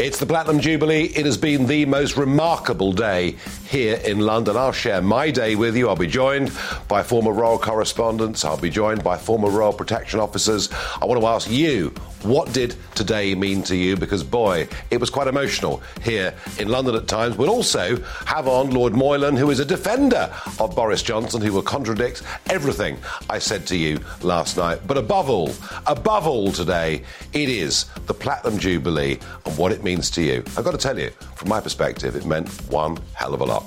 It's the Platinum Jubilee. It has been the most remarkable day here in London. I'll share my day with you. I'll be joined by former royal correspondents. I'll be joined by former royal protection officers. I want to ask you, what did today mean to you? Because, boy, it was quite emotional here in London at times. We'll also have on Lord Moylan, who is a defender of Boris Johnson, who will contradict everything I said to you last night. But above all, above all today, it is the Platinum Jubilee and what it means to you. I've got to tell you, from my perspective, it meant one hell of a lot.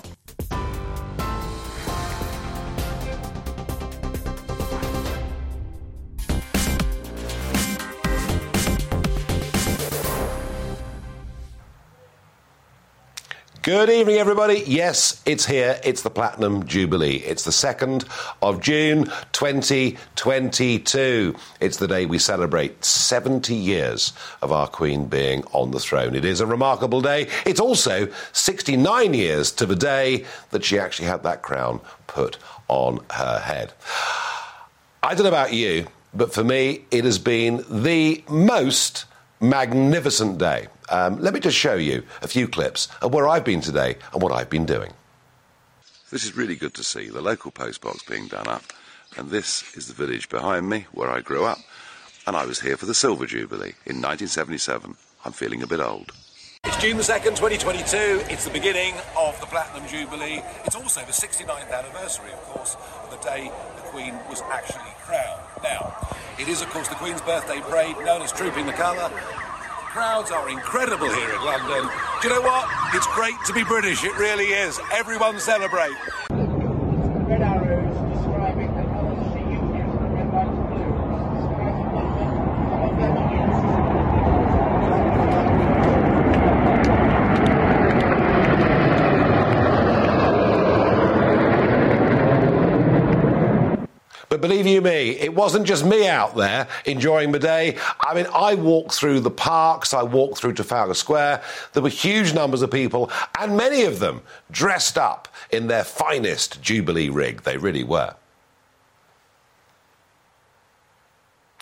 Good evening, everybody. Yes, it's here. It's the Platinum Jubilee. It's the 2nd of June 2022. It's the day we celebrate 70 years of our Queen being on the throne. It is a remarkable day. It's also 69 years to the day that she actually had that crown put on her head. I don't know about you, but for me, it has been the most magnificent day. Um, let me just show you a few clips of where I've been today and what I've been doing. This is really good to see, the local postbox being done up. And this is the village behind me where I grew up. And I was here for the Silver Jubilee in 1977. I'm feeling a bit old. It's June the 2nd, 2022. It's the beginning of the Platinum Jubilee. It's also the 69th anniversary, of course, of the day the Queen was actually crowned. Now, it is, of course, the Queen's birthday parade, known as Trooping the Colour. Crowds are incredible here in London. Do you know what? It's great to be British. It really is. Everyone celebrate. Red arrows describing the colours of the Union, red, white and blue. Describing the Believe you me, it wasn't just me out there enjoying the day. I mean, I walked through the parks, I walked through Trafalgar Square. There were huge numbers of people, and many of them dressed up in their finest Jubilee rig. They really were.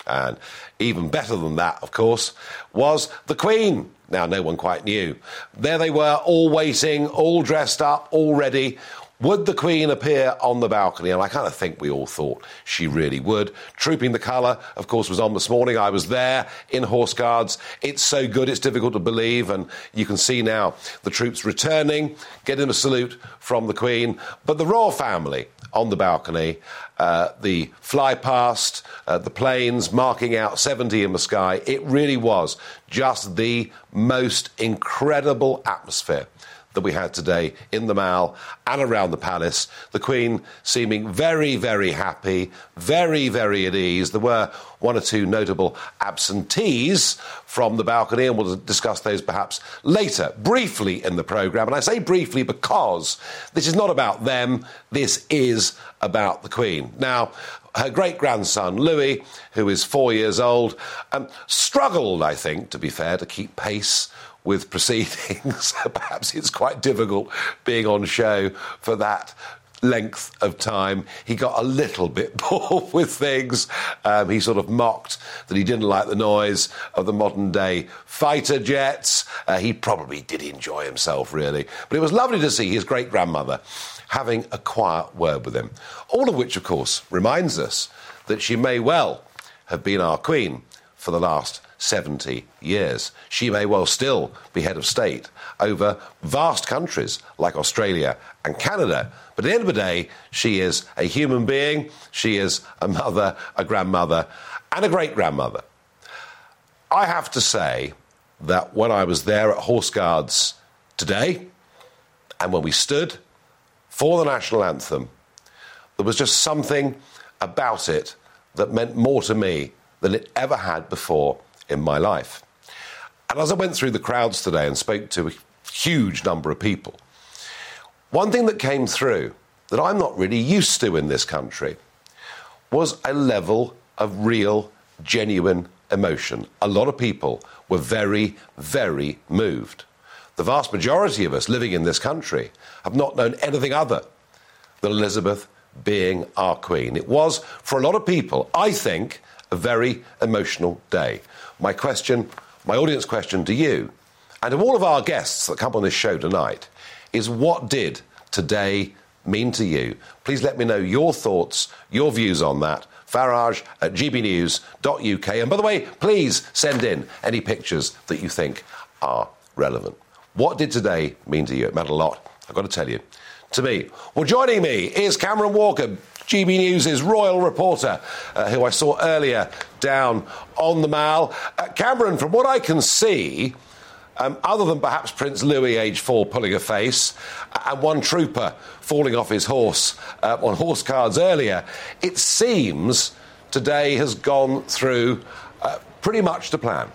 And even better than that, of course, was the Queen. Now, no one quite knew. There they were, all waiting, all dressed up, all ready. Would the Queen appear on the balcony? And I kind of think we all thought she really would. Trooping the Colour, of course, was on this morning. I was there in Horse Guards. It's so good, it's difficult to believe. And you can see now the troops returning, getting a salute from the Queen. But the royal family on the balcony, uh, the fly past, uh, the planes marking out 70 in the sky. It really was just the most incredible atmosphere that we had today in the Mall and around the palace. The Queen seeming very, very happy, very, very at ease. There were one or two notable absentees from the balcony, and we'll discuss those perhaps later, briefly in the programme. And I say briefly because this is not about them, this is about the Queen. Now, her great grandson, Louis, who is four years old, um, struggled, I think, to be fair, to keep pace with proceedings. Perhaps it's quite difficult being on show for that length of time. He got a little bit bored with things. Um, he sort of mocked that he didn't like the noise of the modern day fighter jets. Uh, he probably did enjoy himself, really. But it was lovely to see his great grandmother having a quiet word with him. All of which, of course, reminds us that she may well have been our queen for the last 70 years. She may well still be head of state over vast countries like Australia and Canada. But at the end of the day, she is a human being, she is a mother, a grandmother, and a great grandmother. I have to say that when I was there at Horse Guards today, and when we stood for the national anthem, there was just something about it that meant more to me than it ever had before in my life. And as I went through the crowds today and spoke to a huge number of people, one thing that came through that I'm not really used to in this country was a level of real, genuine emotion. A lot of people were very, very moved. The vast majority of us living in this country have not known anything other than Elizabeth being our Queen. It was, for a lot of people, I think, a very emotional day. My question, my audience question to you And to all of our guests that come on this show tonight, is what did today mean to you? Please let me know your thoughts, your views on that. Farage at gbnews.uk. And by the way, please send in any pictures that you think are relevant. What did today mean to you? It meant a lot, I've got to tell you. To me. Well, joining me is Cameron Walker, GB News' royal reporter, uh, who I saw earlier down on the Mall. Uh, Cameron, from what I can see, um, other than perhaps Prince Louis, age four, pulling a face, and one trooper falling off his horse uh, on Horse Guards earlier, it seems today has gone through uh, pretty much to plan.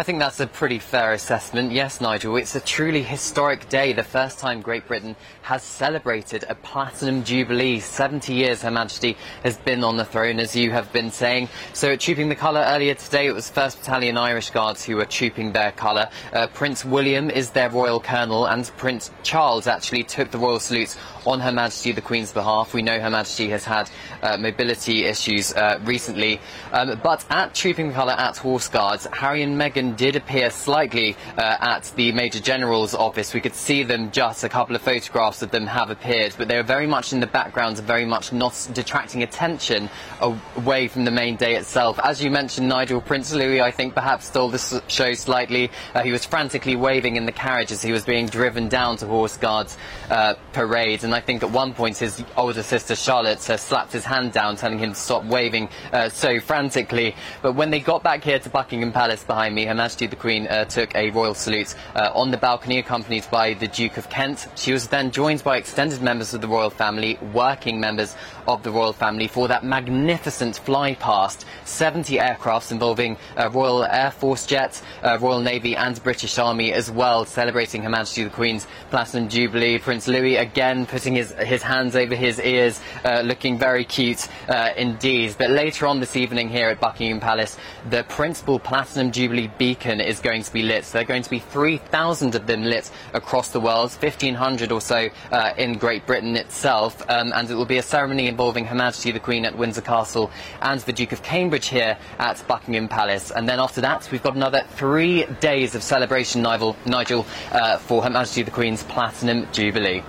I think that's a pretty fair assessment. Yes, Nigel, it's a truly historic day. The first time Great Britain has celebrated a platinum jubilee. 70 years Her Majesty has been on the throne, as you have been saying. So, trooping the colour earlier today, it was 1st Battalion Irish Guards who were trooping their colour. Uh, Prince William is their royal colonel, and Prince Charles actually took the royal salute on Her Majesty the Queen's behalf. We know Her Majesty has had uh, mobility issues uh, recently. Um, but at Trooping Colour at Horse Guards, Harry and Meghan did appear slightly uh, at the Major General's office. We could see them just, a couple of photographs of them have appeared, but they were very much in the background and very much not detracting attention away from the main day itself. As you mentioned, Nigel, Prince Louis, I think, perhaps stole the show slightly. Uh, he was frantically waving in the carriage as he was being driven down to Horse Guards uh, parade and I think at one point his older sister Charlotte uh, slapped his hand down, telling him to stop waving uh, so frantically. But when they got back here to Buckingham Palace behind me, Her Majesty the Queen uh, took a royal salute uh, on the balcony, accompanied by the Duke of Kent. She was then joined by extended members of the royal family, working members of the royal family, for that magnificent fly past. 70 aircrafts involving uh, Royal Air Force jets, uh, Royal Navy, and British Army as well, celebrating Her Majesty the Queen's Platinum Jubilee. Prince Louis again putting his, his hands over his ears, uh, looking very cute uh, indeed. But later on this evening here at Buckingham Palace, the principal Platinum Jubilee beacon is going to be lit. So there are going to be 3,000 of them lit across the world, 1,500 or so uh, in Great Britain itself. Um, and it will be a ceremony involving Her Majesty the Queen at Windsor Castle and the Duke of Cambridge here at Buckingham Palace. And then after that, we've got another three days of celebration, Nigel, Nigel uh, for Her Majesty the Queen's Platinum Jubilee.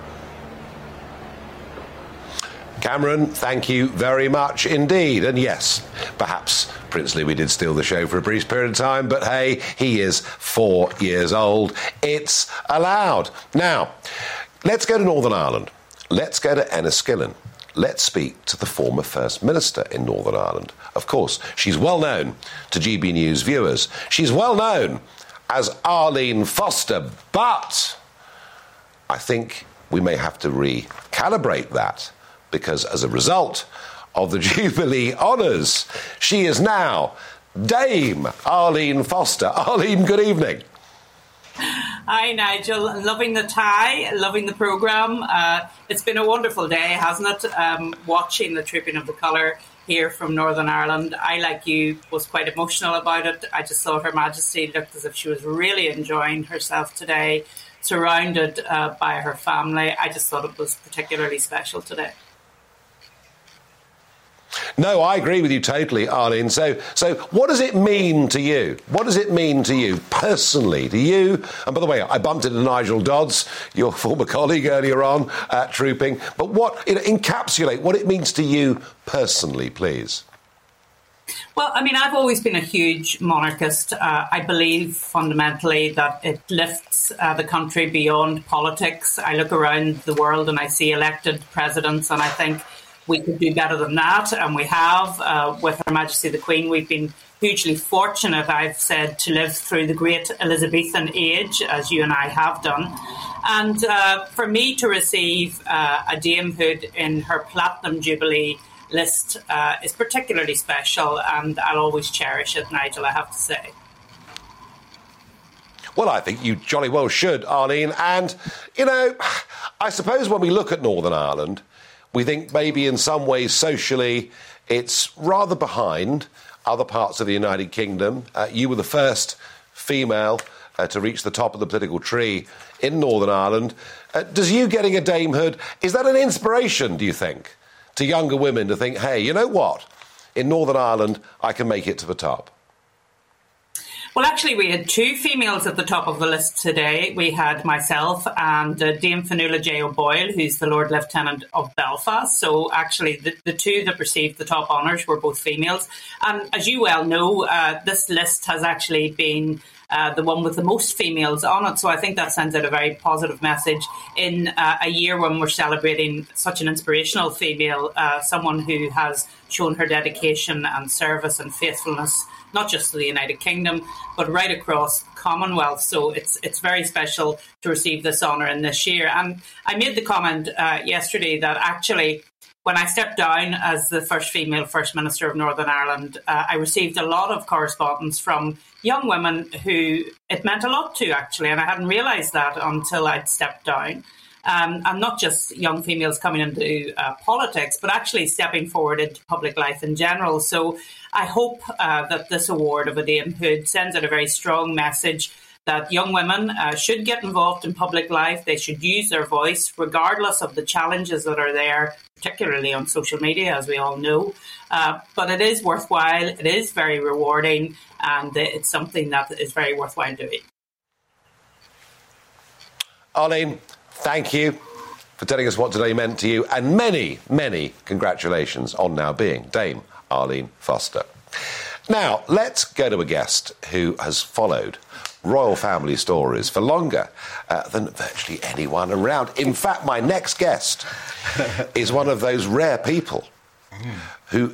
Cameron, thank you very much indeed. And yes, perhaps Prince Louis did steal the show for a brief period of time, but hey, he is four years old. It's allowed. Now, let's go to Northern Ireland. Let's go to Enniskillen. Let's speak to the former First Minister in Northern Ireland. Of course, she's well known to GB News viewers. She's well known as Arlene Foster, but I think we may have to recalibrate that because as a result of the Jubilee honours, she is now Dame Arlene Foster. Arlene, good evening. Hi, Nigel. Loving the tie, loving the programme. Uh, it's been a wonderful day, hasn't it? Um, watching the Trooping of the Colour here from Northern Ireland. I, like you, was quite emotional about it. I just saw Her Majesty looked as if she was really enjoying herself today, surrounded uh, by her family. I just thought it was particularly special today. No, I agree with you totally, Arlene. So, so what does it mean to you? What does it mean to you personally? To you? And by the way, I bumped into Nigel Dodds, your former colleague earlier on at Trooping. But what you know, encapsulate what it means to you personally, please. Well, I mean, I've always been a huge monarchist. Uh, I believe fundamentally that it lifts uh, the country beyond politics. I look around the world and I see elected presidents, and I think we could do better than that, and we have. Uh, with Her Majesty the Queen, we've been hugely fortunate, I've said, to live through the great Elizabethan age, as you and I have done. And uh, for me to receive uh, a damehood in her Platinum Jubilee list uh, is particularly special, and I'll always cherish it, Nigel, I have to say. Well, I think you jolly well should, Arlene. And, you know, I suppose when we look at Northern Ireland, we think maybe in some ways socially it's rather behind other parts of the United Kingdom. Uh, you were the first female uh, to reach the top of the political tree in Northern Ireland. Uh, does you getting a damehood, is that an inspiration, do you think, to younger women to think, hey, you know what? In Northern Ireland, I can make it to the top? Well, actually, we had two females at the top of the list today. We had myself and uh, Dame Fionnuala Jay-O'Boyle, who's the Lord Lieutenant of Belfast. So, actually, the, the two that received the top honours were both females. And as you well know, uh, this list has actually been uh, the one with the most females on it. So I think that sends out a very positive message in uh, a year when we're celebrating such an inspirational female, uh, someone who has shown her dedication and service and faithfulness not just to the United Kingdom, but right across Commonwealth. So it's it's very special to receive this honour in this year. And I made the comment uh, yesterday that actually when I stepped down as the first female First Minister of Northern Ireland, uh, I received a lot of correspondence from young women who it meant a lot to, actually, and I hadn't realised that until I'd stepped down. Um, and not just young females coming into uh, politics, but actually stepping forward into public life in general. So I hope uh, that this award of a damehood sends out a very strong message that young women uh, should get involved in public life. They should use their voice, regardless of the challenges that are there, particularly on social media, as we all know. Uh, but it is worthwhile, it is very rewarding, and it's something that is very worthwhile doing. Arlene, thank you for telling us what today meant to you, and many, many congratulations on now being Dame Arlene Foster. Now, let's go to a guest who has followed royal family stories for longer uh, than virtually anyone around. In fact, my next guest is one of those rare people who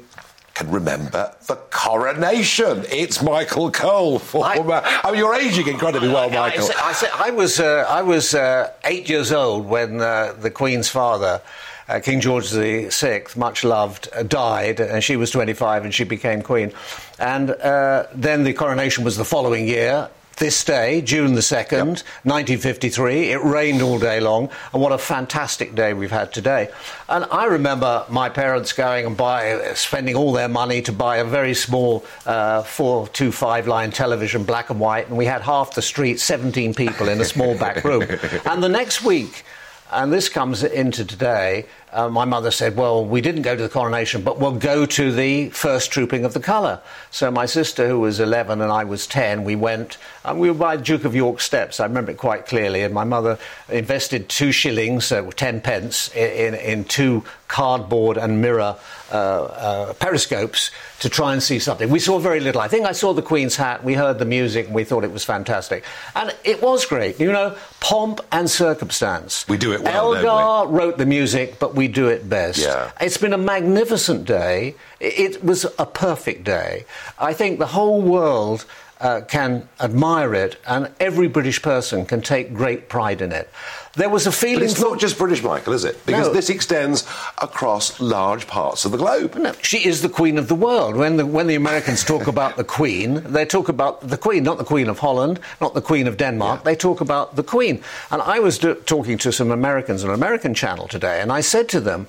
can remember the coronation. It's Michael Cole, former. I, I mean, you're aging incredibly well, Michael. I, I, I was uh, I was uh, eight years old when uh, the Queen's father. Uh, King George VI, much loved, uh, died, and she was 25 and she became Queen. And uh, then the coronation was the following year, this day, June the 2nd, yep. 1953. It rained all day long, and what a fantastic day we've had today. And I remember my parents going and buy, spending all their money to buy a very small uh, 425 line television, black and white, and we had half the street, 17 people in a small back room. and the next week, and this comes into today. Uh, my mother said, Well, we didn't go to the coronation, but we'll go to the first trooping of the colour. So my sister, who was 11 and I was 10, we went and we were by Duke of York Steps. I remember it quite clearly. And my mother invested two shillings, so 10 pence, in, in, in two cardboard and mirror uh, uh, periscopes to try and see something. We saw very little. I think I saw the Queen's hat, we heard the music, and we thought it was fantastic. And it was great. You know, pomp and circumstance. We do it well. Elgar wrote the music, but we do it best. Yeah. It's been a magnificent day. It was a perfect day. I think the whole world uh, can admire it, and every British person can take great pride in it. There was a feeling. But it's not just British, Michael, is it? Because no. this extends across large parts of the globe. No, she is the Queen of the world. When the, when the Americans talk about the Queen, they talk about the Queen, not the Queen of Holland, not the Queen of Denmark. Yeah. They talk about the Queen. And I was do- talking to some Americans on an American channel today, and I said to them,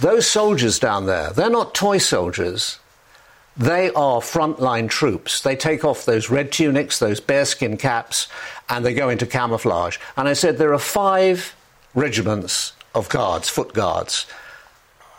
those soldiers down there, they're not toy soldiers. They are frontline troops. They take off those red tunics, those bearskin caps, and they go into camouflage. And I said there are five regiments of guards, foot guards.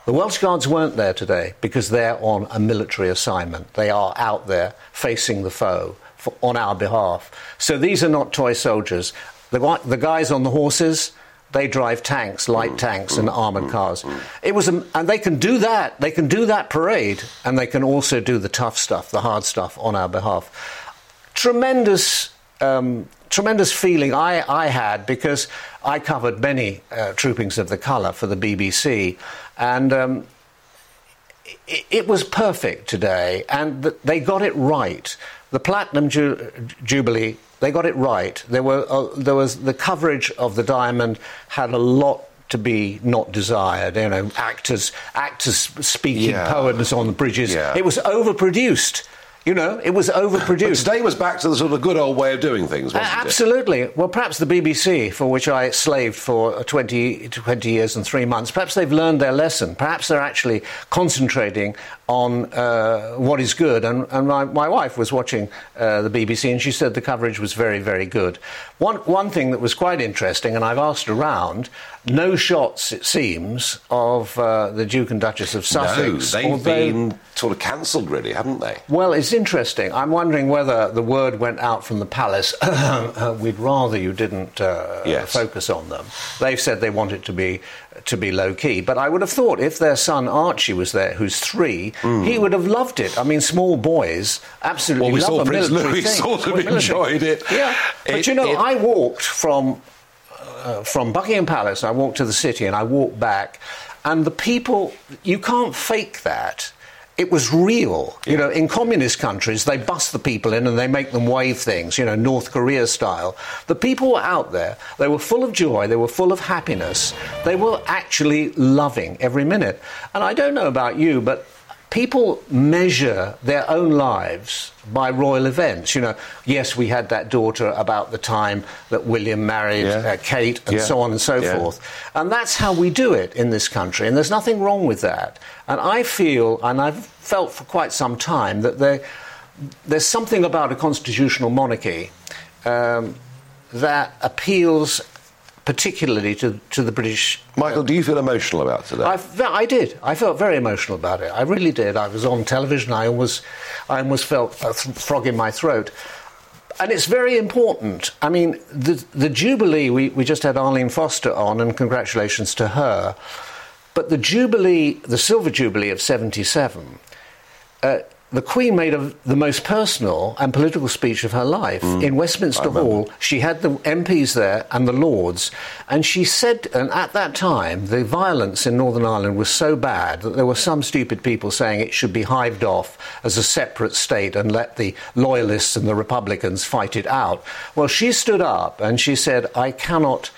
The Welsh Guards weren't there today because they're on a military assignment. They are out there facing the foe for, on our behalf. So these are not toy soldiers. The, the guys on the horses, they drive tanks, light tanks, and armored cars. It was, a, and they can do that. They can do that parade, and they can also do the tough stuff, the hard stuff on our behalf. Tremendous, um, tremendous feeling I, I had because I covered many uh, troopings of the colour for the BBC, and um, it, it, was perfect today, and they got it right. The Platinum Ju- Jubilee they got it right. There, were, uh, there was the coverage of the diamond had a lot to be not desired. You know, actors actors speaking yeah. poems on the bridges. Yeah. It was overproduced. You know, it was overproduced. Today was back to the sort of good old way of doing things, wasn't uh, absolutely. It? Well, perhaps the BBC, for which I slaved for 20, 20 years and three months, perhaps they've learned their lesson. Perhaps they're actually concentrating on uh, what is good. And, and my, my wife was watching uh, the BBC and she said the coverage was very, very good. One, one thing that was quite interesting, and I've asked around, no shots, it seems, of uh, the Duke and Duchess of Sussex. no, they've although- been sort of cancelled, really, haven't they? well, it's interesting. I'm wondering whether the word went out from the palace. we'd rather you didn't uh, Yes. focus on them. They've said they want it to be to be low key. But I would have thought if their son Archie was there, who's three, he would have loved it. I mean, small boys absolutely. Well, we love saw a Prince military Louis thing. sort of enjoyed it. Yeah, but It- you know, it- I walked from uh, from Buckingham Palace, I walked to the city and I walked back, and the people, you can't fake that. It was real. You know, in communist countries, they bust the people in and they make them wave things, you know, North Korea style. The people were out there. They were full of joy. They were full of happiness. They were actually loving every minute. And I don't know about you, but people measure their own lives by royal events. You know, yes, we had that daughter about the time that William married Yeah. uh, Kate and Yeah. so on and so Yeah. forth. And that's how we do it in this country, and there's nothing wrong with that. And I feel, and I've felt for quite some time, that there, there's something about a constitutional monarchy um, that appeals particularly to, to the British Michael, do you feel emotional about today? I, I did. I felt very emotional about it. I really did. I was on television. I almost, I almost felt a th- frog in my throat. And it's very important. I mean, the, the Jubilee, we, we just had Arlene Foster on, and congratulations to her. But the Jubilee, the Silver Jubilee of 77, uh, the Queen made a, the most personal and political speech of her life. In Westminster Hall, she had the MPs there and the Lords, and she said, and at that time, the violence in Northern Ireland was so bad that there were some stupid people saying it should be hived off as a separate state and let the Loyalists and the Republicans fight it out. Well, she stood up and she said, I cannot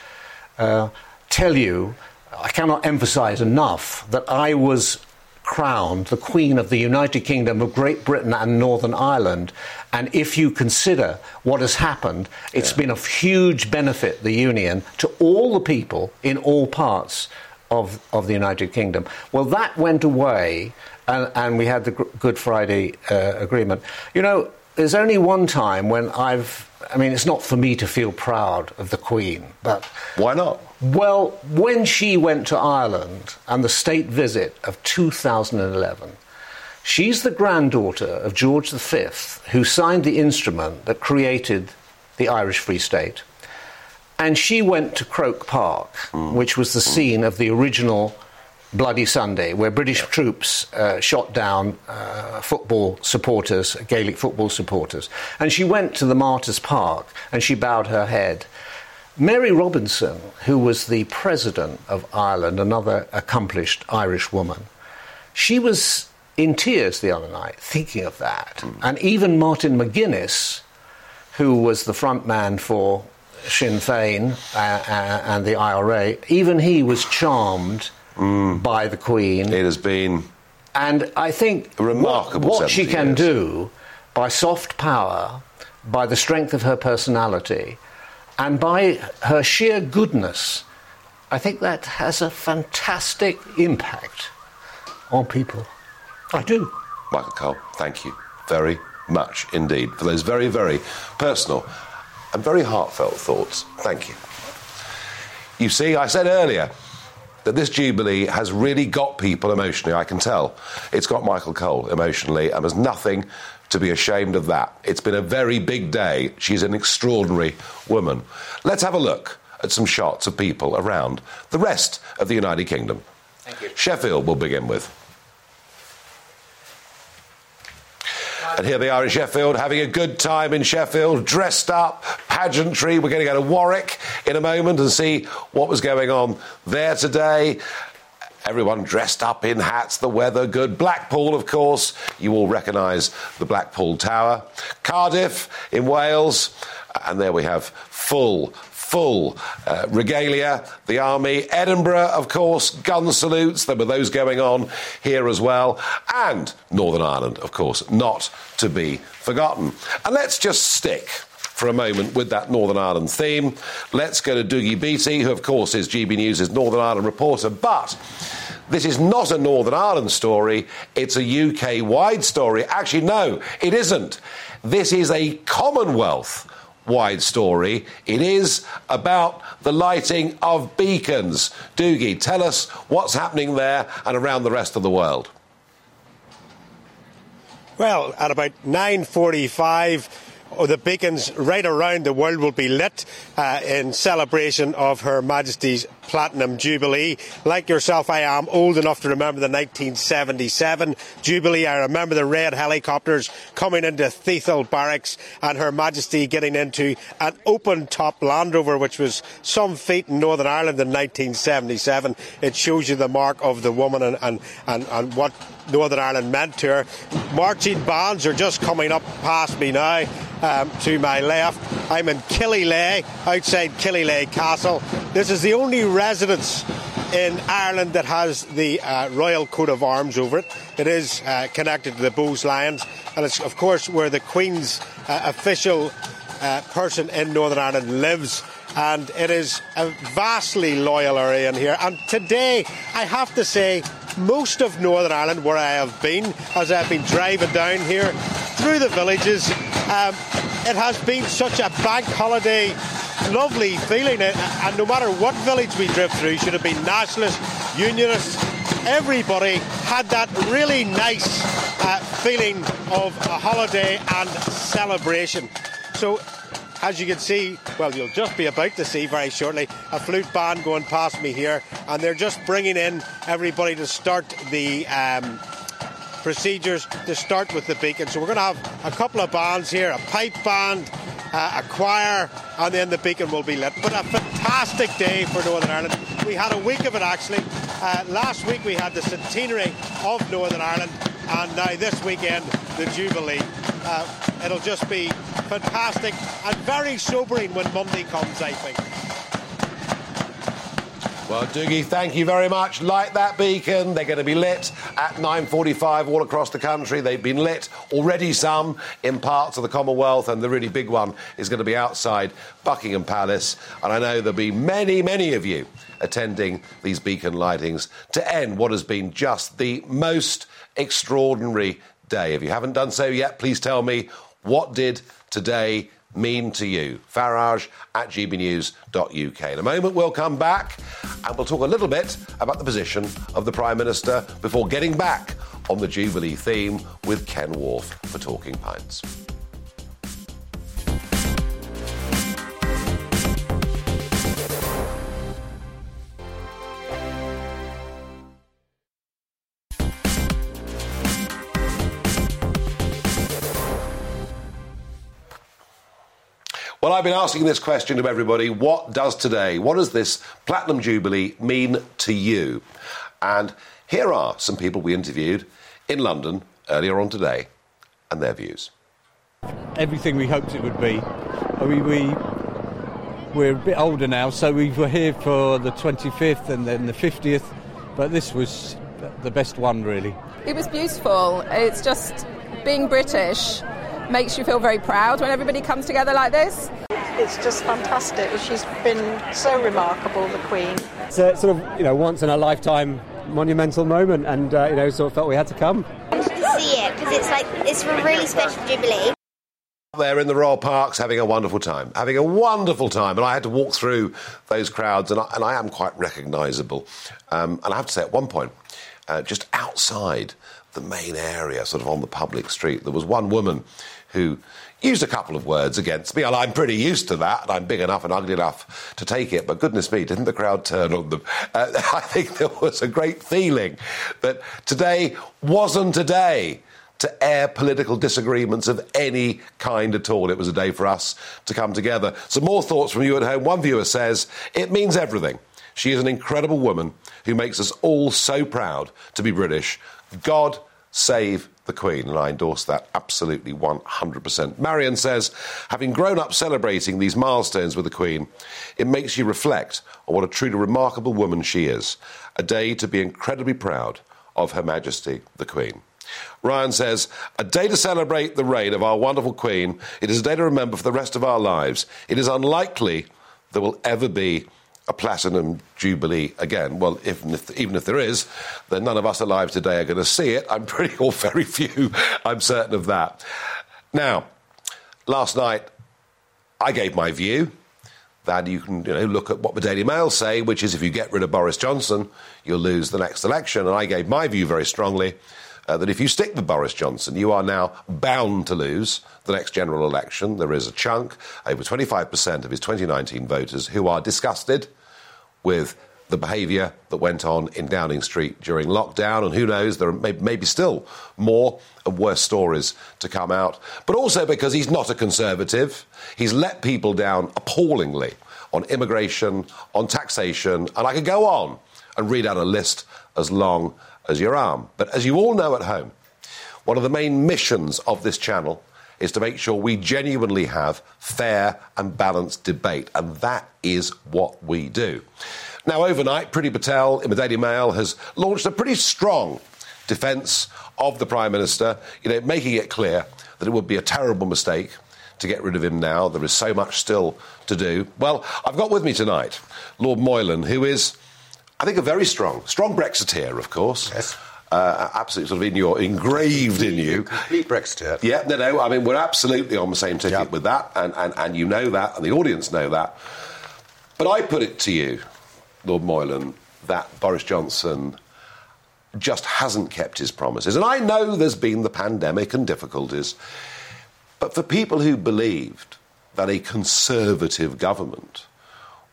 uh, tell you, I cannot emphasize enough that I was crowned the Queen of the United Kingdom of Great Britain and Northern Ireland. And if you consider what has happened, it's been of huge benefit, the Union, to all the people in all parts of, of the United Kingdom. Well, that went away, and, and we had the Good Friday uh, Agreement. You know, there's only one time when I've, I mean, it's not for me to feel proud of the Queen, but Why not? Well, when she went to Ireland and the state visit of 2011, she's the granddaughter of George V, who signed the instrument that created the Irish Free State. And she went to Croke Park, which was the scene of the original Bloody Sunday, where British troops uh, shot down uh, football supporters, Gaelic football supporters. And she went to the Martyrs Park and she bowed her head. Mary Robinson, who was the president of Ireland, another accomplished Irish woman, she was in tears the other night thinking of that. And even Martin McGuinness, who was the front man for Sinn Féin uh, uh, and the IRA, even he was charmed by the Queen. It has been. And I think A remarkable what, what she can years. do by soft power, by the strength of her personality, and by her sheer goodness, I think that has a fantastic impact on people. I do. Michael Cole, thank you very much indeed for those very, very personal and very heartfelt thoughts. Thank you. You see, I said earlier that this Jubilee has really got people emotionally, I can tell. It's got Michael Cole emotionally, and there's nothing to be ashamed of that. It's been a very big day. She's an extraordinary woman. Let's have a look at some shots of people around the rest of the United Kingdom. Thank you. Sheffield we'll begin with. And here they are in Sheffield, having a good time in Sheffield, dressed up, pageantry. We're going to go to Warwick in a moment and see what was going on there today. Everyone dressed up in hats, the weather good. Blackpool, of course, you all recognise the Blackpool Tower. Cardiff in Wales, and there we have full, full uh, regalia, the army. Edinburgh, of course, gun salutes. There were those going on here as well. And Northern Ireland, of course, not to be forgotten. And let's just stick for a moment with that Northern Ireland theme. Let's go to Doogie Beattie, who, of course, is GB News' Northern Ireland reporter. But this is not a Northern Ireland story, it's a UK wide story. Actually, no, it isn't. This is a Commonwealth wide story. It is about the lighting of beacons. Doogie, tell us what's happening there and around the rest of the world. Well, at about 9:45 oh, the beacons right around the world will be lit uh, in celebration of Her Majesty's Platinum Jubilee. Like yourself, I am old enough to remember the 1977 Jubilee. I remember the red helicopters coming into Thiepval Barracks and Her Majesty getting into an open top Land Rover, which was some feat in Northern Ireland in 1977. It shows you the mark of the woman and, and, and, and what Northern Ireland meant to her. Marching bands are just coming up past me now um, to my left. I'm in Killyleagh, outside Killyleagh Castle. This is the only residence in Ireland that has the uh, royal coat of arms over it. It is uh, connected to the Bowes Lyons, and it's, of course, where the Queen's uh, official uh, person in Northern Ireland lives and it is a vastly loyal area in here. And today, I have to say, most of Northern Ireland, where I have been, as I've been driving down here through the villages, um, it has been such a bank holiday, lovely feeling. And no matter what village we drove through, should have been nationalists, unionists, everybody had that really nice uh, feeling of a holiday and celebration. So as you can see, well, you'll just be about to see very shortly a flute band going past me here, and they're just bringing in everybody to start the. Um, procedures to start with the beacon. So we're going to have a couple of bands here, a pipe band, uh, a choir, and then the beacon will be lit. But a fantastic day for Northern Ireland. We had a week of it actually. Uh, last week we had the centenary of Northern Ireland, and now this weekend the Jubilee. Uh, it'll just be fantastic and very sobering when Monday comes, I think. Well, Doogie, thank you very much. Light that beacon. They're going to be lit at 9.45 all across the country. They've been lit already some in parts of the Commonwealth, and the really big one is going to be outside Buckingham Palace. And I know there'll be many, many of you attending these beacon lightings to end what has been just the most extraordinary day. If you haven't done so yet, please tell me what did today mean to you? Farage at gbnews.uk. In a moment, we'll come back and we'll talk a little bit about the position of the Prime Minister before getting back on the Jubilee theme with Ken Wharfe for Talking Pints. I've been asking this question to everybody what does today, what does this Platinum Jubilee mean to you? And here are some people we interviewed in London earlier on today and their views. Everything we hoped it would be. I mean, we, we're a bit older now, so we were here for the 25th and then the 50th, but this was the best one, really. It was beautiful. It's just being British makes you feel very proud when everybody comes together like this. It's just fantastic. She's been so remarkable, the Queen. It's a sort of, you know, once in a lifetime monumental moment, and, uh, you know, sort of felt we had to come. to see it because it's like, it's a really special Jubilee there in the Royal Parks having a wonderful time, having a wonderful time. And I had to walk through those crowds, and I, and I am quite recognisable. Um, and I have to say, at one point, uh, just outside the main area, sort of on the public street, there was one woman who used a couple of words against me. And I'm pretty used to that, and I'm big enough and ugly enough to take it. But goodness me, didn't the crowd turn on them? Uh, I think there was a great feeling that today wasn't a day to air political disagreements of any kind at all. It was a day for us to come together. Some more thoughts from you at home. One viewer says, It means everything. She is an incredible woman who makes us all so proud to be British. God save the Queen, and I endorse that absolutely 100%. Marion says, having grown up celebrating these milestones with the Queen, it makes you reflect on what a truly remarkable woman she is. A day to be incredibly proud of Her Majesty the Queen. Ryan says, a day to celebrate the reign of our wonderful Queen. It is a day to remember for the rest of our lives. It is unlikely there will ever be a platinum jubilee again. Well, if, if, even if there is, then none of us alive today are going to see it. I'm pretty, or very few, I'm certain of that. Now, last night, I gave my view that you can you know, look at what the Daily Mail say, which is if you get rid of Boris Johnson, you'll lose the next election. And I gave my view very strongly uh, that if you stick with Boris Johnson, you are now bound to lose the next general election. There is a chunk, over 25% of his 2019 voters, who are disgusted with the behaviour that went on in Downing Street during lockdown, and who knows, there may, be still more and worse stories to come out. But also because he's not a conservative, he's let people down appallingly on immigration, on taxation, and I could go on and read out a list as long as your arm. But as you all know at home, one of the main missions of this channel is to make sure we genuinely have fair and balanced debate, and that is what we do. Now, overnight, Priti Patel in the Daily Mail has launched a pretty strong defence of the Prime Minister, you know, making it clear that it would be a terrible mistake to get rid of him now. There is so much still to do. Well, I've got with me tonight Lord Moylan, who is, I think, a very strong, strong Brexiteer, of course. Yes. Uh, absolutely sort of in your engraved in you. Complete Brexiteer. Yeah, no, no. I mean, we're absolutely on the same ticket Yep. with that, and, and, and you know that, and the audience know that. But I put it to you, Lord Moylan, that Boris Johnson just hasn't kept his promises. And I know there's been the pandemic and difficulties, but for people who believed that a conservative government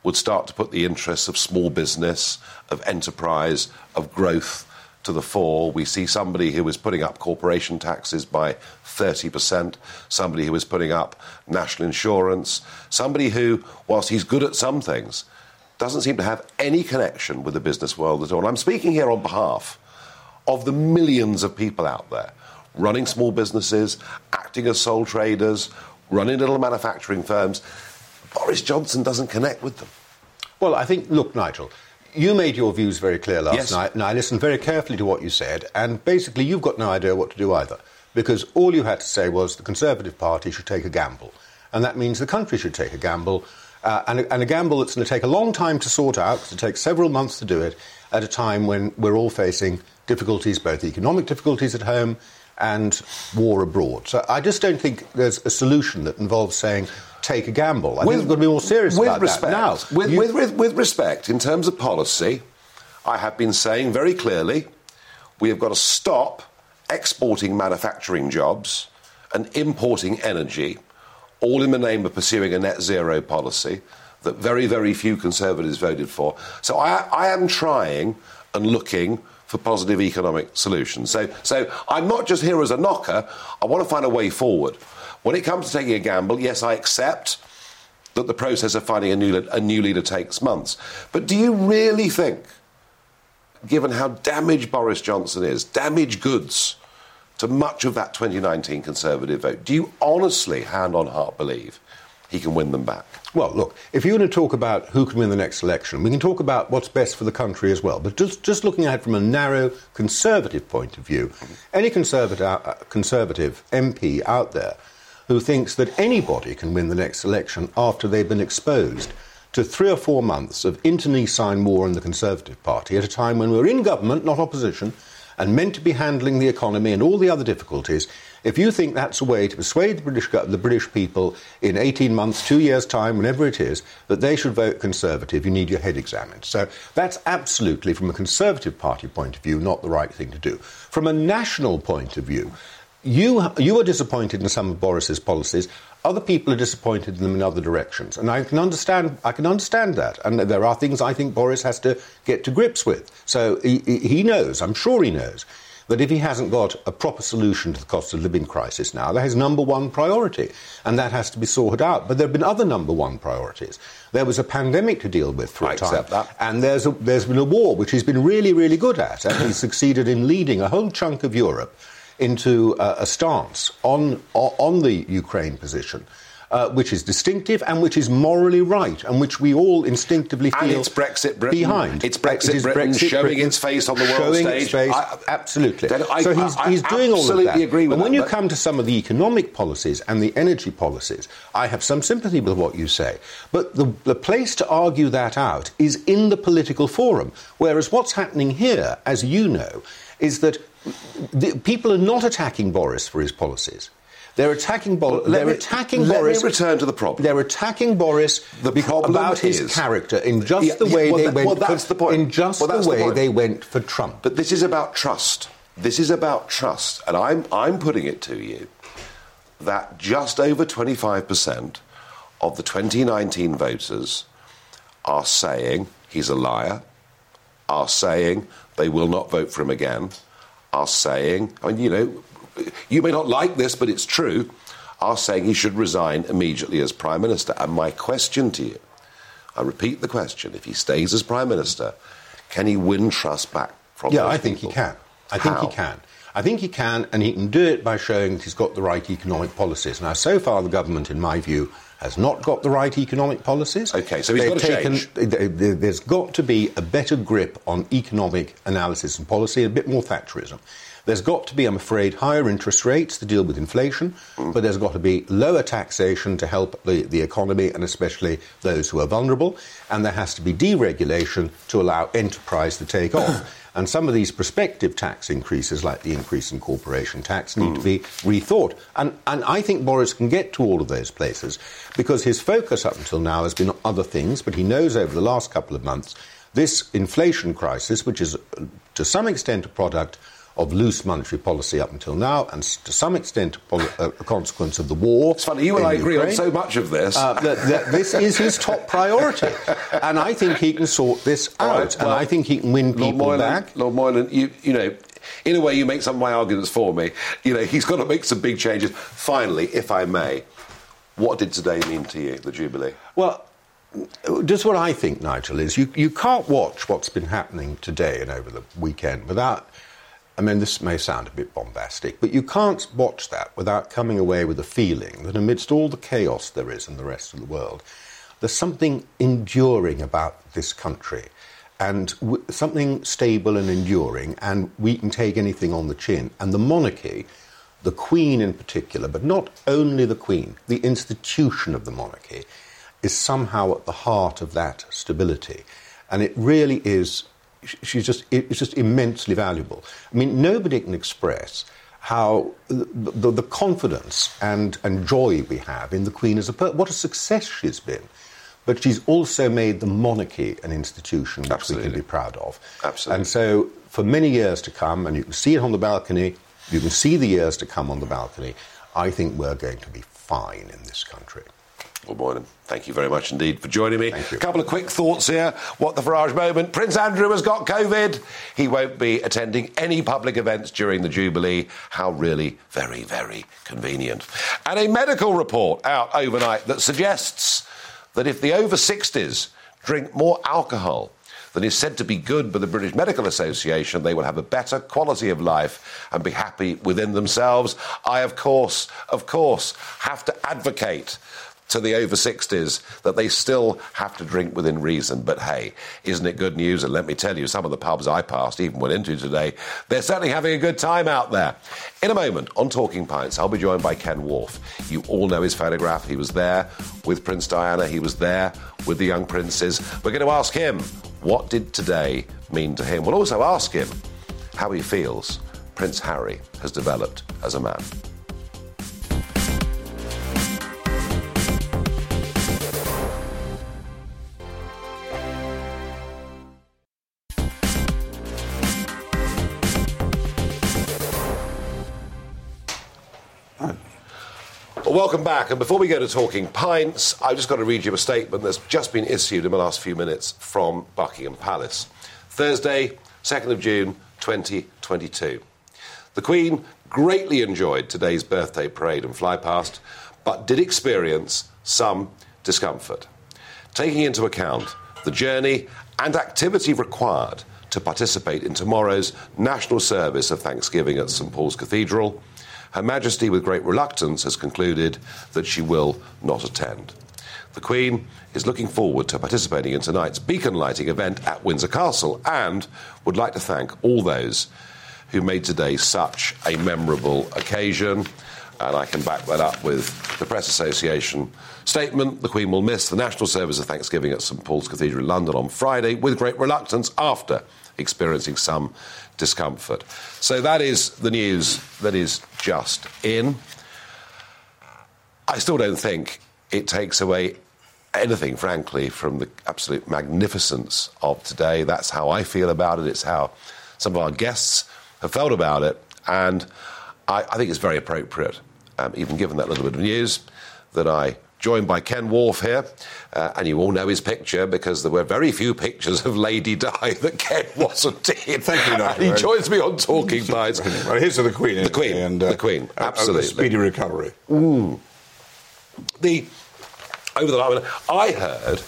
would start to put the interests of small business, of enterprise, of growth to the fore. We see somebody who is putting up corporation taxes by 30%, somebody who is putting up national insurance, somebody who, whilst he's good at some things, doesn't seem to have any connection with the business world at all. I'm speaking here on behalf of the millions of people out there running small businesses, acting as sole traders, running little manufacturing firms. Boris Johnson doesn't connect with them. Well, I think, look, Nigel, you made your views very clear last Yes. night, and I listened very carefully to what you said, and basically you've got no idea what to do either. Because all you had to say was the Conservative Party should take a gamble. And that means the country should take a gamble, uh, and, a, and a gamble that's going to take a long time to sort out, because it takes several months to do it, at a time when we're all facing difficulties, both economic difficulties at home and war abroad. So I just don't think there's a solution that involves saying take a gamble. I think we've got to be more serious with about respect, that now. With, You- with, with, with respect, in terms of policy, I have been saying very clearly we have got to stop exporting manufacturing jobs and importing energy, all in the name of pursuing a net zero policy that very, very few Conservatives voted for. So I, I am trying and looking for positive economic solutions. So, so I'm not just here as a knocker, I want to find a way forward. When it comes to taking a gamble, yes, I accept that the process of finding a new, a new leader takes months. But do you really think, given how damaged Boris Johnson is, damaged goods to much of that 2019 Conservative vote, do you honestly, hand on heart, believe he can win them back? Well, look, if you want to talk about who can win the next election, we can talk about what's best for the country as well. But just, just looking at it from a narrow conservative point of view, any conservative, uh, conservative MP out there who thinks that anybody can win the next election after they've been exposed to three or four months of internecine war in the Conservative Party at a time when we're in government, not opposition, and meant to be handling the economy and all the other difficulties, if you think that's a way to persuade the British, the British people in 18 months, two years' time, whenever it is, that they should vote Conservative, you need your head examined. So that's absolutely, from a Conservative Party point of view, not the right thing to do. From a national point of view, you, you are disappointed in some of Boris's policies. Other people are disappointed in them in other directions, and I can understand. I can understand that. And there are things I think Boris has to get to grips with. So he, he he knows. I'm sure he knows that if he hasn't got a proper solution to the cost of living crisis now, that is number one priority, and that has to be sorted out. But there have been other number one priorities. There was a pandemic to deal with for I a time, that. and there's a, there's been a war which he's been really, really good at, and he's succeeded in leading a whole chunk of Europe into uh, a stance on on the Ukraine position. Uh, which is distinctive and which is morally right and which we all instinctively feel And it's Brexit Britain. behind. It's Brexit It is Britain showing Britain, its face on the world showing stage. Its face, I- absolutely. I- so he's, I- he's doing all of that. absolutely agree with and when that, you come to some of the economic policies and the energy policies, I have some sympathy with what you say. But the, the place to argue that out is in the political forum. Whereas what's happening here, as you know, is that the, people are not attacking Boris for his policies. They're attacking, Bo- Well, let they're me- attacking let me return to the problem. They're attacking Boris The problem about his is- character in just Yeah, the yeah, way well, they that- went. well, that's for, the point. In just Well, the that's the way they went for Trump. But this is about trust. This is about trust. And I'm, I'm putting it to you that just over 25% of the 2019 voters are saying he's a liar, are saying they will not vote for him again, are saying, I mean, you know, you may not like this, but it's true, are saying he should resign immediately as Prime Minister. And my question to you, I repeat the question, if he stays as Prime Minister, can he win trust back from Yeah, I think people? he can. I think he can. I think he can, and he can do it by showing that he's got the right economic policies. Now, so far, the government, in my view, has not got the right economic policies. Okay, so he's They've got to taken, change. th- th- There's got to be a better grip on economic analysis and policy, a bit more Thatcherism. There's got to be, I'm afraid, higher interest rates to deal with inflation, Mm. but there's got to be lower taxation to help the, the economy and especially those who are vulnerable, and there has to be deregulation to allow enterprise to take off. And some of these prospective tax increases, like the increase in corporation tax, need to be rethought. And, and I think Boris can get to all of those places because his focus up until now has been on other things, but he knows over the last couple of months this inflation crisis, which is uh, to some extent a product of loose monetary policy up until now, and to some extent a, poli- a consequence of the war. It's funny, you and I agree on so much of this. Uh, that, that this is his top priority, and I think he can sort this All out, right, and I think he can win Lord people Moylan, back. Lord Moylan, you, you know, in a way, you make some of my arguments for me. You know, he's got to make some big changes. Finally, if I may, what did today mean to you, the Jubilee? Well, just what I think, Nigel, is you, you can't watch what's been happening today and over the weekend without. I mean, this may sound a bit bombastic, but you can't watch that without coming away with a feeling that amidst all the chaos there is in the rest of the world, there's something enduring about this country and w- something stable and enduring, and we can take anything on the chin. And the monarchy, the Queen in particular, but not only the Queen, the institution of the monarchy, is somehow at the heart of that stability. And it really is, she's just, it's just immensely valuable. I mean, nobody can express how the, the, the confidence and, and joy we have in the Queen as a per- what a success she's been. But she's also made the monarchy an institution which we can be proud of. Absolutely. And so, for many years to come, and you can see it on the balcony, you can see the years to come on the balcony, I think we're going to be fine in this country. Lord Moylan, thank you very much indeed for joining me. A couple of quick thoughts here. What the Farage moment? Prince Andrew has got COVID. He won't be attending any public events during the Jubilee. How really very, very convenient. And a medical report out overnight that suggests that if the over 60s drink more alcohol than is said to be good by the British Medical Association, they will have a better quality of life and be happy within themselves. I, of course, of course, have to advocate to the over 60s that they still have to drink within reason. But hey, isn't it good news? And let me tell you, some of the pubs I passed, even went into today, they're certainly having a good time out there. In a moment, on Talking Pints, I'll be joined by Ken Wharfe. You all know his photograph. He was there with Prince Diana, he was there with the young princes. We're going to ask him, what did today mean to him? We'll also ask him how he feels Prince Harry has developed as a man. Welcome back. And before we go to talking pints, I've just got to read you a statement that's just been issued in the last few minutes from Buckingham Palace. Thursday, 2nd of June, 2022. The Queen greatly enjoyed today's birthday parade and flypast, but did experience some discomfort. Taking into account the journey and activity required to participate in tomorrow's national service of Thanksgiving at St Paul's Cathedral, Her Majesty, with great reluctance, has concluded that she will not attend. The Queen is looking forward to participating in tonight's beacon lighting event at Windsor Castle and would like to thank all those who made today such a memorable occasion. And I can back that up with the Press Association statement. The Queen will miss the National Service of Thanksgiving at St Paul's Cathedral in London on Friday with great reluctance after experiencing some discomfort. So that is the news that is just in. I still don't think it takes away anything, frankly, from the absolute magnificence of today. That's how I feel about it. It's how some of our guests have felt about it. And I, I think it's very appropriate, um, even given that little bit of news, that I joined by Ken Wharfe here, uh, and you all know his picture because there were very few pictures of Lady Di that Ken wasn't in. Thank you, Nigel. And he joins me on Talking Pints. Well, here's to the Queen. The Queen, and, uh, the Queen, a- a- a absolutely. speedy recovery. Mm. The over the line, I heard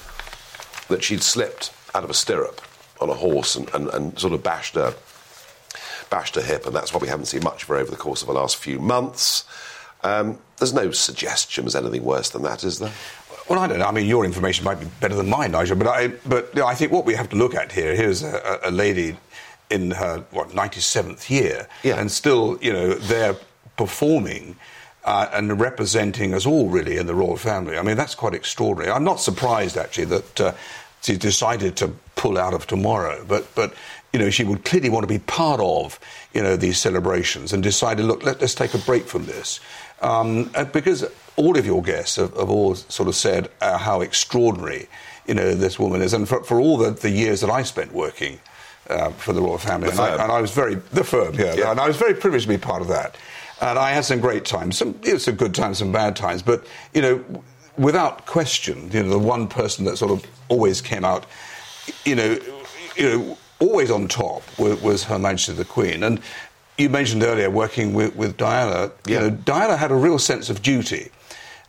that she'd slipped out of a stirrup on a horse and, and, and sort of bashed her bashed her hip, and that's why we haven't seen much of her over the course of the last few months. Um, there's no suggestion there's anything worse than that, is there? Well, I don't know. I mean, your information might be better than mine, Nigel. But I, but you know, I think what we have to look at here here's a, a lady in her what 97th year, and still, you know, there performing. Uh, and representing us all really in the royal family. I mean, that's quite extraordinary. I'm not surprised actually that uh, she decided to pull out of tomorrow, but but you know she would clearly want to be part of you know these celebrations and decided, look, let, us take a break from this um, uh, because all of your guests have, have all sort of said uh, how extraordinary you know this woman is, and for, for all the, the years that I spent working uh, for the royal family, The and, I, and I was very the firm, yeah, Yeah. and I was very privileged to be part of that, and I had some great times, some you know, some good times, some bad times, but you know, without question, you know, the one person that sort of always came out, you know, you know, always on top was, was Her Majesty the Queen, and you mentioned earlier working with, with Diana. You know, Diana had a real sense of duty,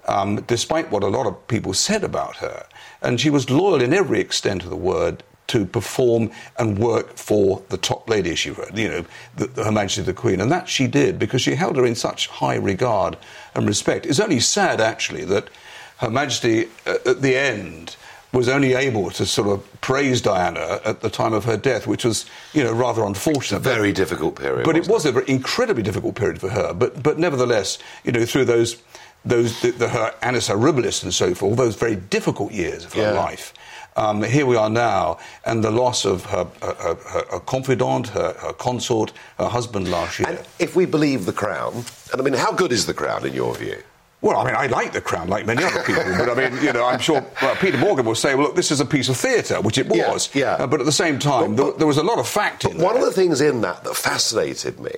um, despite what a lot of people said about her, and she was loyal in every extent of the word to perform and work for the top lady, as she wrote, you know, the, the- Her Majesty the Queen. And that she did because she held her in such high regard and respect. It's only sad, actually, that Her Majesty, uh, at the end, was only able to sort of praise Diana at the time of her death, which was, you know, rather unfortunate. A very difficult period. But it was a very incredibly difficult period for her. But but nevertheless, you know, through those those the, the, her annus horribilis and so forth, those very difficult years of her Yeah. life. Um, here we are now, and the loss of her, her, her, her, confidant, her, her consort, her husband last year. And if we believe the Crown, and I mean, how good is the Crown in your view? Well, I mean, I like the Crown, like many other people, but I mean, you know, I'm sure well, Peter Morgan will say, well, look, this is a piece of theatre, which it was. yeah. Uh, but at the same time, there, there was a lot of fact in that. One of the things in that that fascinated me,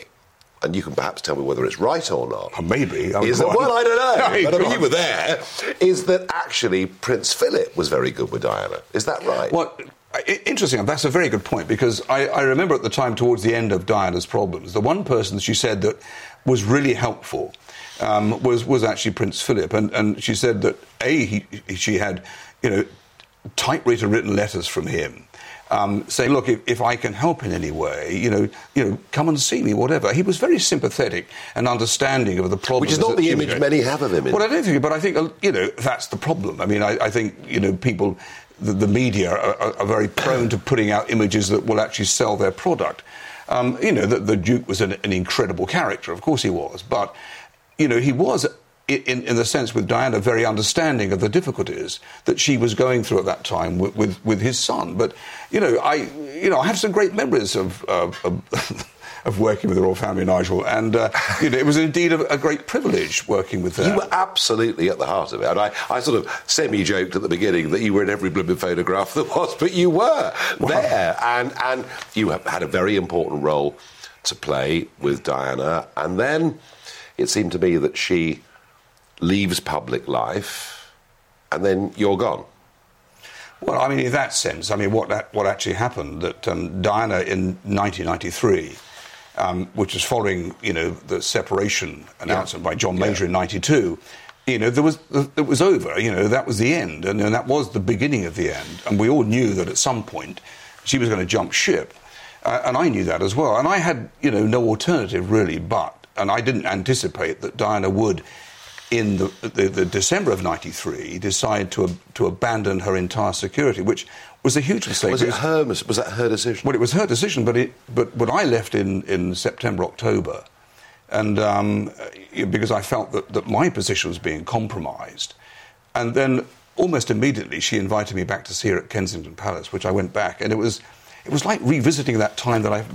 and you can perhaps tell me whether it's right or not. Maybe. Is that, well, I don't know. But I mean, you were there. Is that actually Prince Philip was very good with Diana? Is that right? Well, interesting. That's a very good point because I, I remember at the time, towards the end of Diana's problems, the one person that she said that was really helpful um, was was actually Prince Philip, and and she said that a he, she had you know typewritten written letters from him. Um, saying, look, if, if I can help in any way, you know, you know, come and see me, whatever. He was very sympathetic and understanding of the problems. Which is not the image many have of him. well, I don't think, but I think uh, you know that's the problem. I mean, I, I think you know people, the, the media are, are, are very prone to putting out images that will actually sell their product. Um, you know, the, the Duke was an, an incredible character, of course he was, but you know he was. In, in the sense with Diana, very understanding of the difficulties that she was going through at that time with, with, with his son. But you know, I you know I have some great memories of of, of, of working with the royal family, Nigel, and uh, you know it was indeed a, a great privilege working with them. You were absolutely at the heart of it. And I, I sort of semi joked at the beginning that you were in every blooming photograph there was, but you were there. And, and you had a very important role to play with Diana. And then it seemed to me that she leaves public life and then you're gone. Well, I mean, in that sense, I mean, what what actually happened that um, Diana in 1993, um, which was following, you know, the separation announcement by John Major in '92, you know, there was it was over. You know, that was the end, and, and that was the beginning of the end. And we all knew that at some point she was going to jump ship, uh, and I knew that as well. And I had, you know, no alternative really but and I didn't anticipate that Diana would, in the, the, the December of '93, decide to to abandon her entire security, which was a huge mistake. Was it her? Was that her decision? well, it was her decision, but it, but but I left in, in September, October, and um, uh, because I felt that, that my position was being compromised, and then almost immediately she invited me back to see her at Kensington Palace, which I went back, and it was it was like revisiting that time that I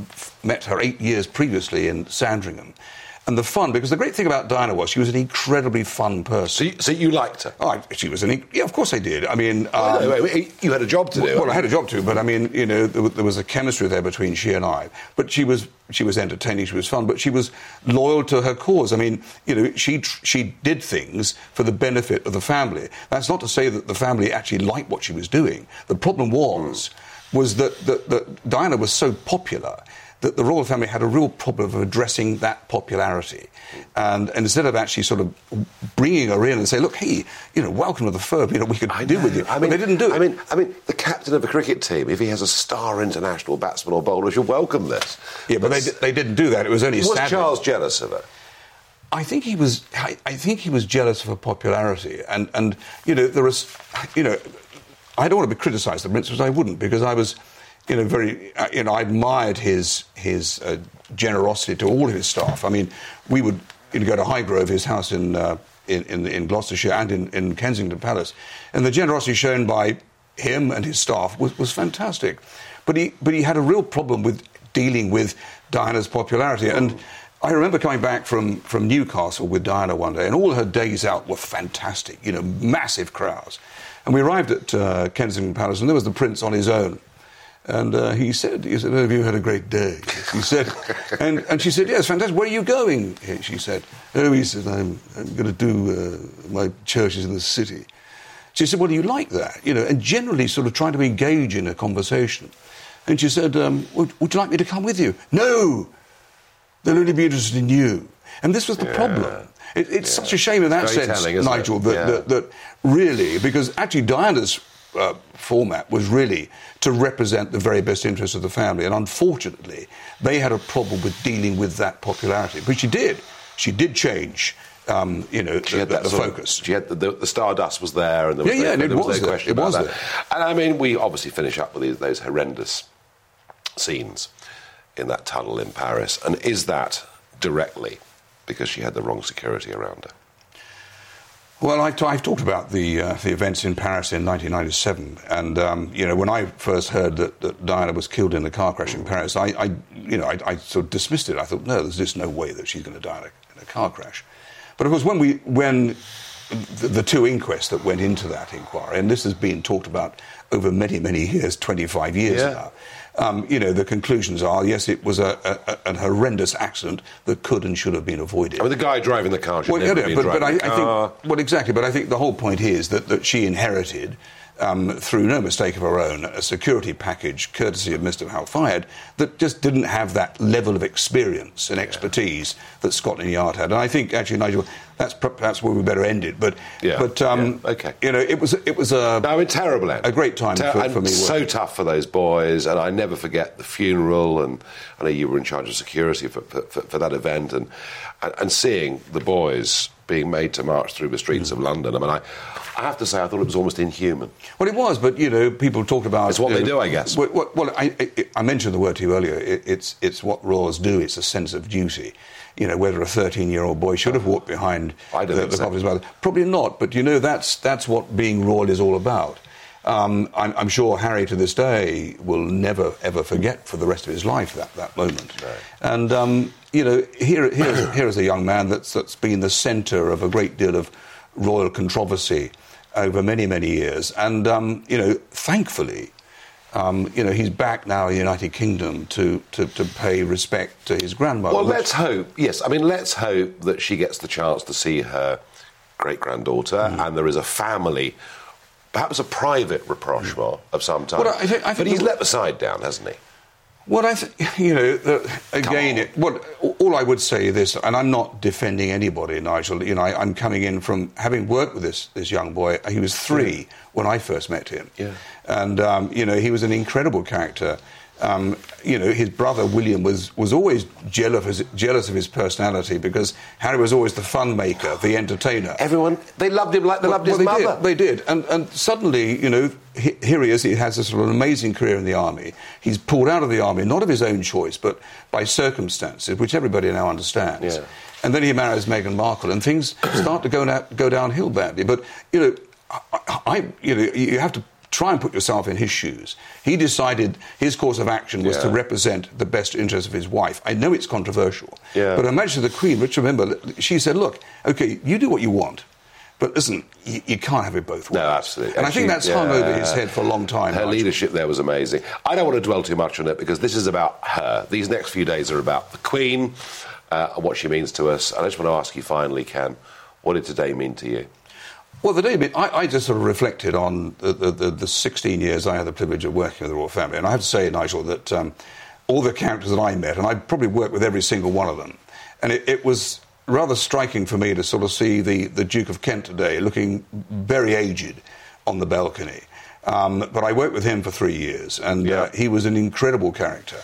met her eight years previously in Sandringham. And the fun, because the great thing about Diana was she was an incredibly fun person. So you, so you liked her? Oh, she was an. Yeah, of course I did. I mean, Oh, no, um, wait, wait, you had a job to do. well, I had a job to, but I mean, you know, there, there was a chemistry there between she and I. But she was she was entertaining, she was fun, but she was loyal to her cause. I mean, you know, she she did things for the benefit of the family. That's not to say that the family actually liked what she was doing. The problem was was that, that, that Diana was so popular that the royal family had a real problem of addressing that popularity. And, and instead of actually sort of bringing her in and say, look, hey, you know, welcome to the firm, you know, we could deal with you. I But mean, they didn't do it. I mean, I mean, the captain of a cricket team, if he has a star international batsman or bowler, should welcome this. Yeah, but they, they didn't do that. It was only Was Sandringham. Charles jealous of her? I think he was. I, I think he was jealous of her popularity, and and you know there was, you know, I don't want to be criticised the prince, but I wouldn't because I was, you know, very, uh, you know, I admired his his uh, generosity to all of his staff. I mean, we would you know, go to Highgrove, his house in. Uh, in, in, in Gloucestershire and in, in Kensington Palace. And the generosity shown by him and his staff was, was fantastic. But he, but he had a real problem with dealing with Diana's popularity. And I remember coming back from, from Newcastle with Diana one day, and all her days out were fantastic, you know, massive crowds. And we arrived at uh, Kensington Palace, and there was the Prince on his own. And uh, he said, he said, have you had a great day? He said, and, and she said, yes, fantastic. Where are you going? She said, oh, he said, I'm, I'm going to do uh, my churches in the city. She said, well, do you like that? You know, and generally sort of trying to engage in a conversation. And she said, um, would, would you like me to come with you? No! They'll only be interested in you. And this was the problem. It, it's such a shame in that Very sense, telling, isn't it? Nigel, that, Yeah. that, that really, because actually Diana's uh, format was really to represent the very best interests of the family. And unfortunately, they had a problem with dealing with that popularity. But she did. She did change, um, you know, She the, had that the sort of- focus. she had the, the, the stardust was there, and there was Yeah, no, yeah, and it was, was no there. question It was that. there. And I mean, we obviously finish up with these, those horrendous scenes in that tunnel in Paris, and is that directly because she had the wrong security around her? Well, I, have talked about the uh, the events in Paris in 1997, and um, you know when I first heard that, that Diana was killed in a car crash in Paris, I, I you know I, I sort of dismissed it. I thought, no, there's just no way that she's going to die in a, in a car crash. But of course, when we when the, the two inquests that went into that inquiry, and this has been talked about over many many years, 25 years Yeah. now. Um, you know, the conclusions are yes, it was a, a, a- an horrendous accident that could and should have been avoided. I mean, the guy driving the car should Well, never yeah, be but, but I, I think well exactly. But I think the whole point is that, that she inherited, um, through no mistake of her own, a security package courtesy of Mr. Al Fayed that just didn't have that level of experience and expertise that Scotland Yard had. And I think actually, Nigel, that's perhaps where we better end it. But Yeah, but um, yeah, okay. you know, it was it was a No, mean, terrible end. a great time Ter- for, and for me. So working. tough for those boys, and I never forget the funeral. And I know you were in charge of security for, for, for, that event, and and seeing the boys being made to march through the streets of London. I mean, I, I have to say, I thought it was almost inhuman. Well, it was, but you know, people talked about. It's what they know, do, I guess. Well, well, well, I, I, I mentioned the word to you earlier. It, it's it's what royals do. It's a sense of duty. You know, whether a 13-year-old boy should have walked behind the, the so. mother, probably not. But you know, that's that's what being royal is all about. Um, I'm, I'm sure Harry to this day will never ever forget for the rest of his life that, that moment. And um, you know, here here here is a young man that's that's been the centre of a great deal of royal controversy over many many years, and um, you know, thankfully. Um, you know, he's back now in the United Kingdom to, to, to pay respect to his grandmother. Well, let's hope. Yes, I mean, let's hope that she gets the chance to see her great granddaughter, Mm. and there is a family, perhaps a private rapprochement of some type. Well, I think- I think but he's the- let the side down, hasn't he? Well, I, think, you know, the, again, it, what, all I would say is this, and I'm not defending anybody, Nigel. You know, I, I'm coming in from having worked with this this young boy. He was three when I first met him, Yeah. and um, you know, he was an incredible character. Um, you know, his brother William was, was always jealous of, his, jealous of his personality because Harry was always the fun maker, the entertainer. Everyone, they loved him like they loved his they mother. Did, they did. And, and suddenly, you know, he, here he is. He has this sort of amazing career in the army. He's pulled out of the army, not of his own choice, but by circumstances, which everybody now understands. Yeah. And then he marries Meghan Markle, and things start to go, na- go downhill badly. But, you know, I, I, you know, you have to try and put yourself in his shoes. He decided his course of action was to represent the best interest of his wife. I know it's controversial, Yeah. but imagine the Queen, which remember, she said, look, okay, you do what you want. But listen, you, you can't have it both ways. No, absolutely. And I think that's hung over his head for a long time. Her leadership there was amazing. I don't want to dwell too much on it because this is about her. These next few days are about the Queen uh, and what she means to us. And I just want to ask you finally, Ken, what did today mean to you? Well, the day I, I just sort of reflected on the, the, the, the 16 years I had the privilege of working with the royal family. And I have to say, Nigel, that um, all the characters that I met, and I probably worked with every single one of them, and it, it was rather striking for me to sort of see the, the Duke of Kent today looking very aged on the balcony. Um, but I worked with him for three years, and uh, he was an incredible character.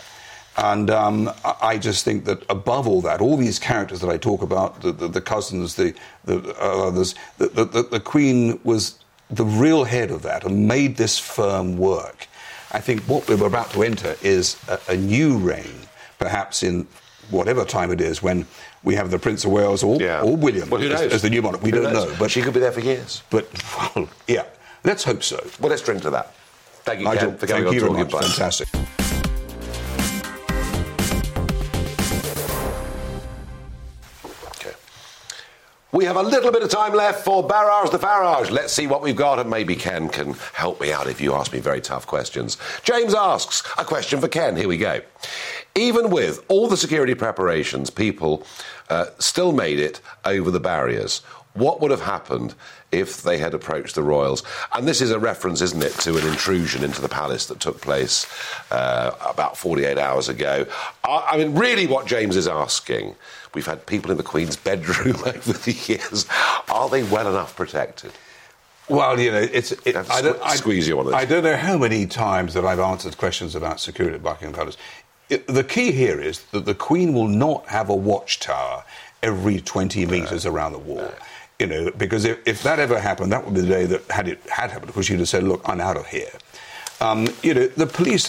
And um, I just think that above all that, all these characters that I talk about, the, the, the cousins, the, the uh, others, the, the, the, the Queen was the real head of that and made this firm work. I think what we're about to enter is a, a new reign, perhaps in whatever time it is, when we have the Prince of Wales or, or William Well, as, as the new monarch. We Who don't knows? know. But she could be there for years. But, well, yeah, let's hope so. Well, let's drink to that. Thank you, Nigel, Ken, for coming thank on you Talking much. Fantastic. We have a little bit of time left for Barrage the Farage. Let's see what we've got, and maybe Ken can help me out if you ask me very tough questions. James asks a question for Ken. Here we go. Even with all the security preparations, people uh, still made it over the barriers. What would have happened if they had approached the royals? And this is a reference, isn't it, to an intrusion into the palace that took place uh, about 48 hours ago. I, I mean, really, what James is asking we've had people in the Queen's bedroom over the years. Are they well enough protected? Well, you know, it's. It, I don't, sque- squeeze you on this. I don't know how many times that I've answered questions about security at Buckingham Palace. It, the key here is that the Queen will not have a watchtower every 20 metres around the wall. You know, because if, if that ever happened, that would be the day that had it had happened, because she'd have said, "Look, I'm out of here." Um, you know, the police,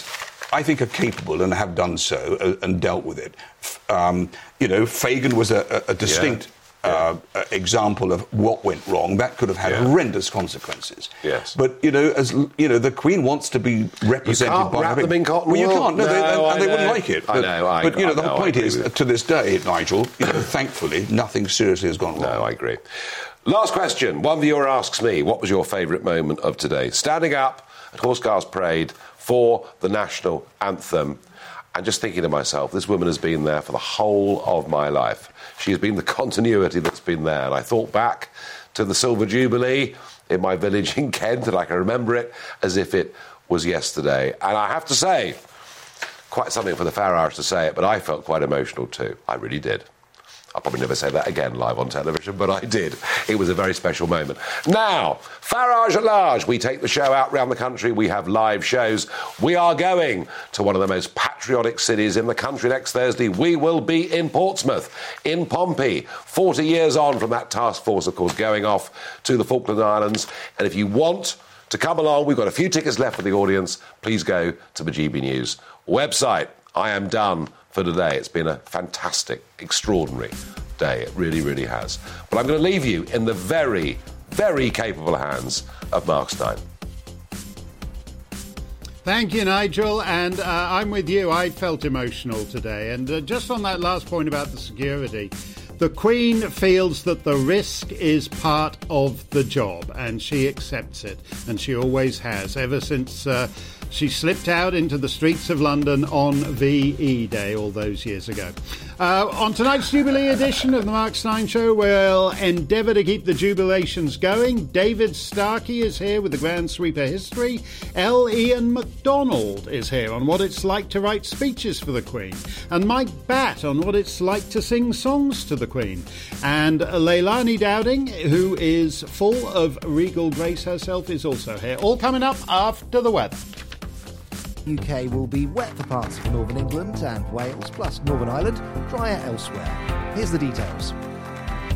I think, are capable and have done so uh, and dealt with it. Um, you know, Fagan was a, a, distinct Uh, uh, example of what went wrong. That could have had horrendous consequences. Yes. But you know, as you know, the Queen wants to be represented can't by. wrap her- them in cotton Well, you can't. No, they, No, and, and they wouldn't like it. I But, know, I- but you know, I the know, whole point is, to this day, Nigel, you know, thankfully, nothing seriously has gone wrong. No, I agree. Last question. One viewer asks me, what was your favourite moment of today? Standing up at Horse Guards Parade for the national anthem and just thinking to myself, this woman has been there for the whole of my life. She has been the continuity that's been there. And I thought back to the Silver Jubilee in my village in Kent, and I can remember it as if it was yesterday. And I have to say, quite something for the Farage to say it, but I felt quite emotional too. I really did. I'll probably never say that again live on television, but I did. It was a very special moment. Now, Farage at Large. We take the show out round the country. We have live shows. We are going to one of the most patriotic cities in the country next Thursday. We will be in Portsmouth, in Pompey, 40 years on from that task force, of course, going off to the Falkland Islands. And if you want to come along, we've got a few tickets left for the audience. Please go to the GB News website. I am done for today. It's been a fantastic, extraordinary day. It really, really has. But I'm going to leave you in the very, very capable hands of Mark Steyn. Thank you, Nigel. And uh, I'm with you. I felt emotional today. And uh, just on that last point about the security, the Queen feels that the risk is part of the job and she accepts it. And she always has, ever since. Uh, she slipped out into the streets of London on VE Day all those years ago. Uh, on tonight's Jubilee edition of the Mark Steyn Show, we'll endeavour to keep the jubilations going. David Starkey is here with the Grand Sweeper history. L. Ian MacDonald is here on what it's like to write speeches for the Queen. And Mike Batt on what it's like to sing songs to the Queen. And Leilani Dowding, who is full of regal grace herself, is also here. All coming up after the weather. UK will be wet for parts of northern England and Wales, plus Northern Ireland, drier elsewhere. Here's the details.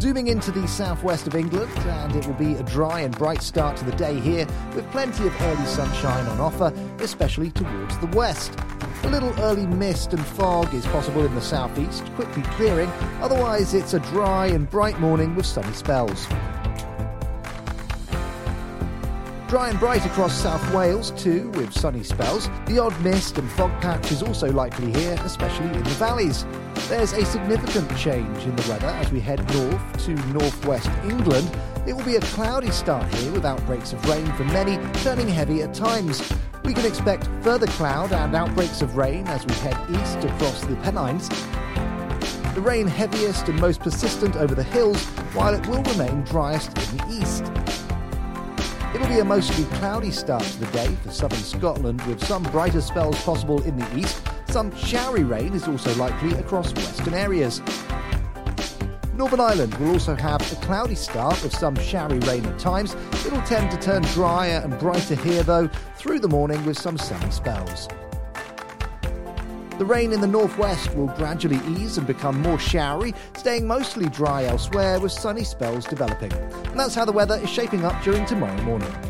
Zooming into the southwest of England, and it will be a dry and bright start to the day here, with plenty of early sunshine on offer, especially towards the west. A little early mist and fog is possible in the southeast, quickly clearing, otherwise, it's a dry and bright morning with sunny spells. Dry and bright across South Wales too, with sunny spells. The odd mist and fog patch is also likely here, especially in the valleys. There's a significant change in the weather as we head north to northwest England. It will be a cloudy start here with outbreaks of rain for many, turning heavy at times. We can expect further cloud and outbreaks of rain as we head east across the Pennines. The rain heaviest and most persistent over the hills, while it will remain driest in the east. It'll be a mostly cloudy start to the day for southern Scotland with some brighter spells possible in the east. Some showery rain is also likely across western areas. Northern Ireland will also have a cloudy start with some showery rain at times. It'll tend to turn drier and brighter here though through the morning with some sunny spells. The rain in the northwest will gradually ease and become more showery, staying mostly dry elsewhere with sunny spells developing. And that's how the weather is shaping up during tomorrow morning.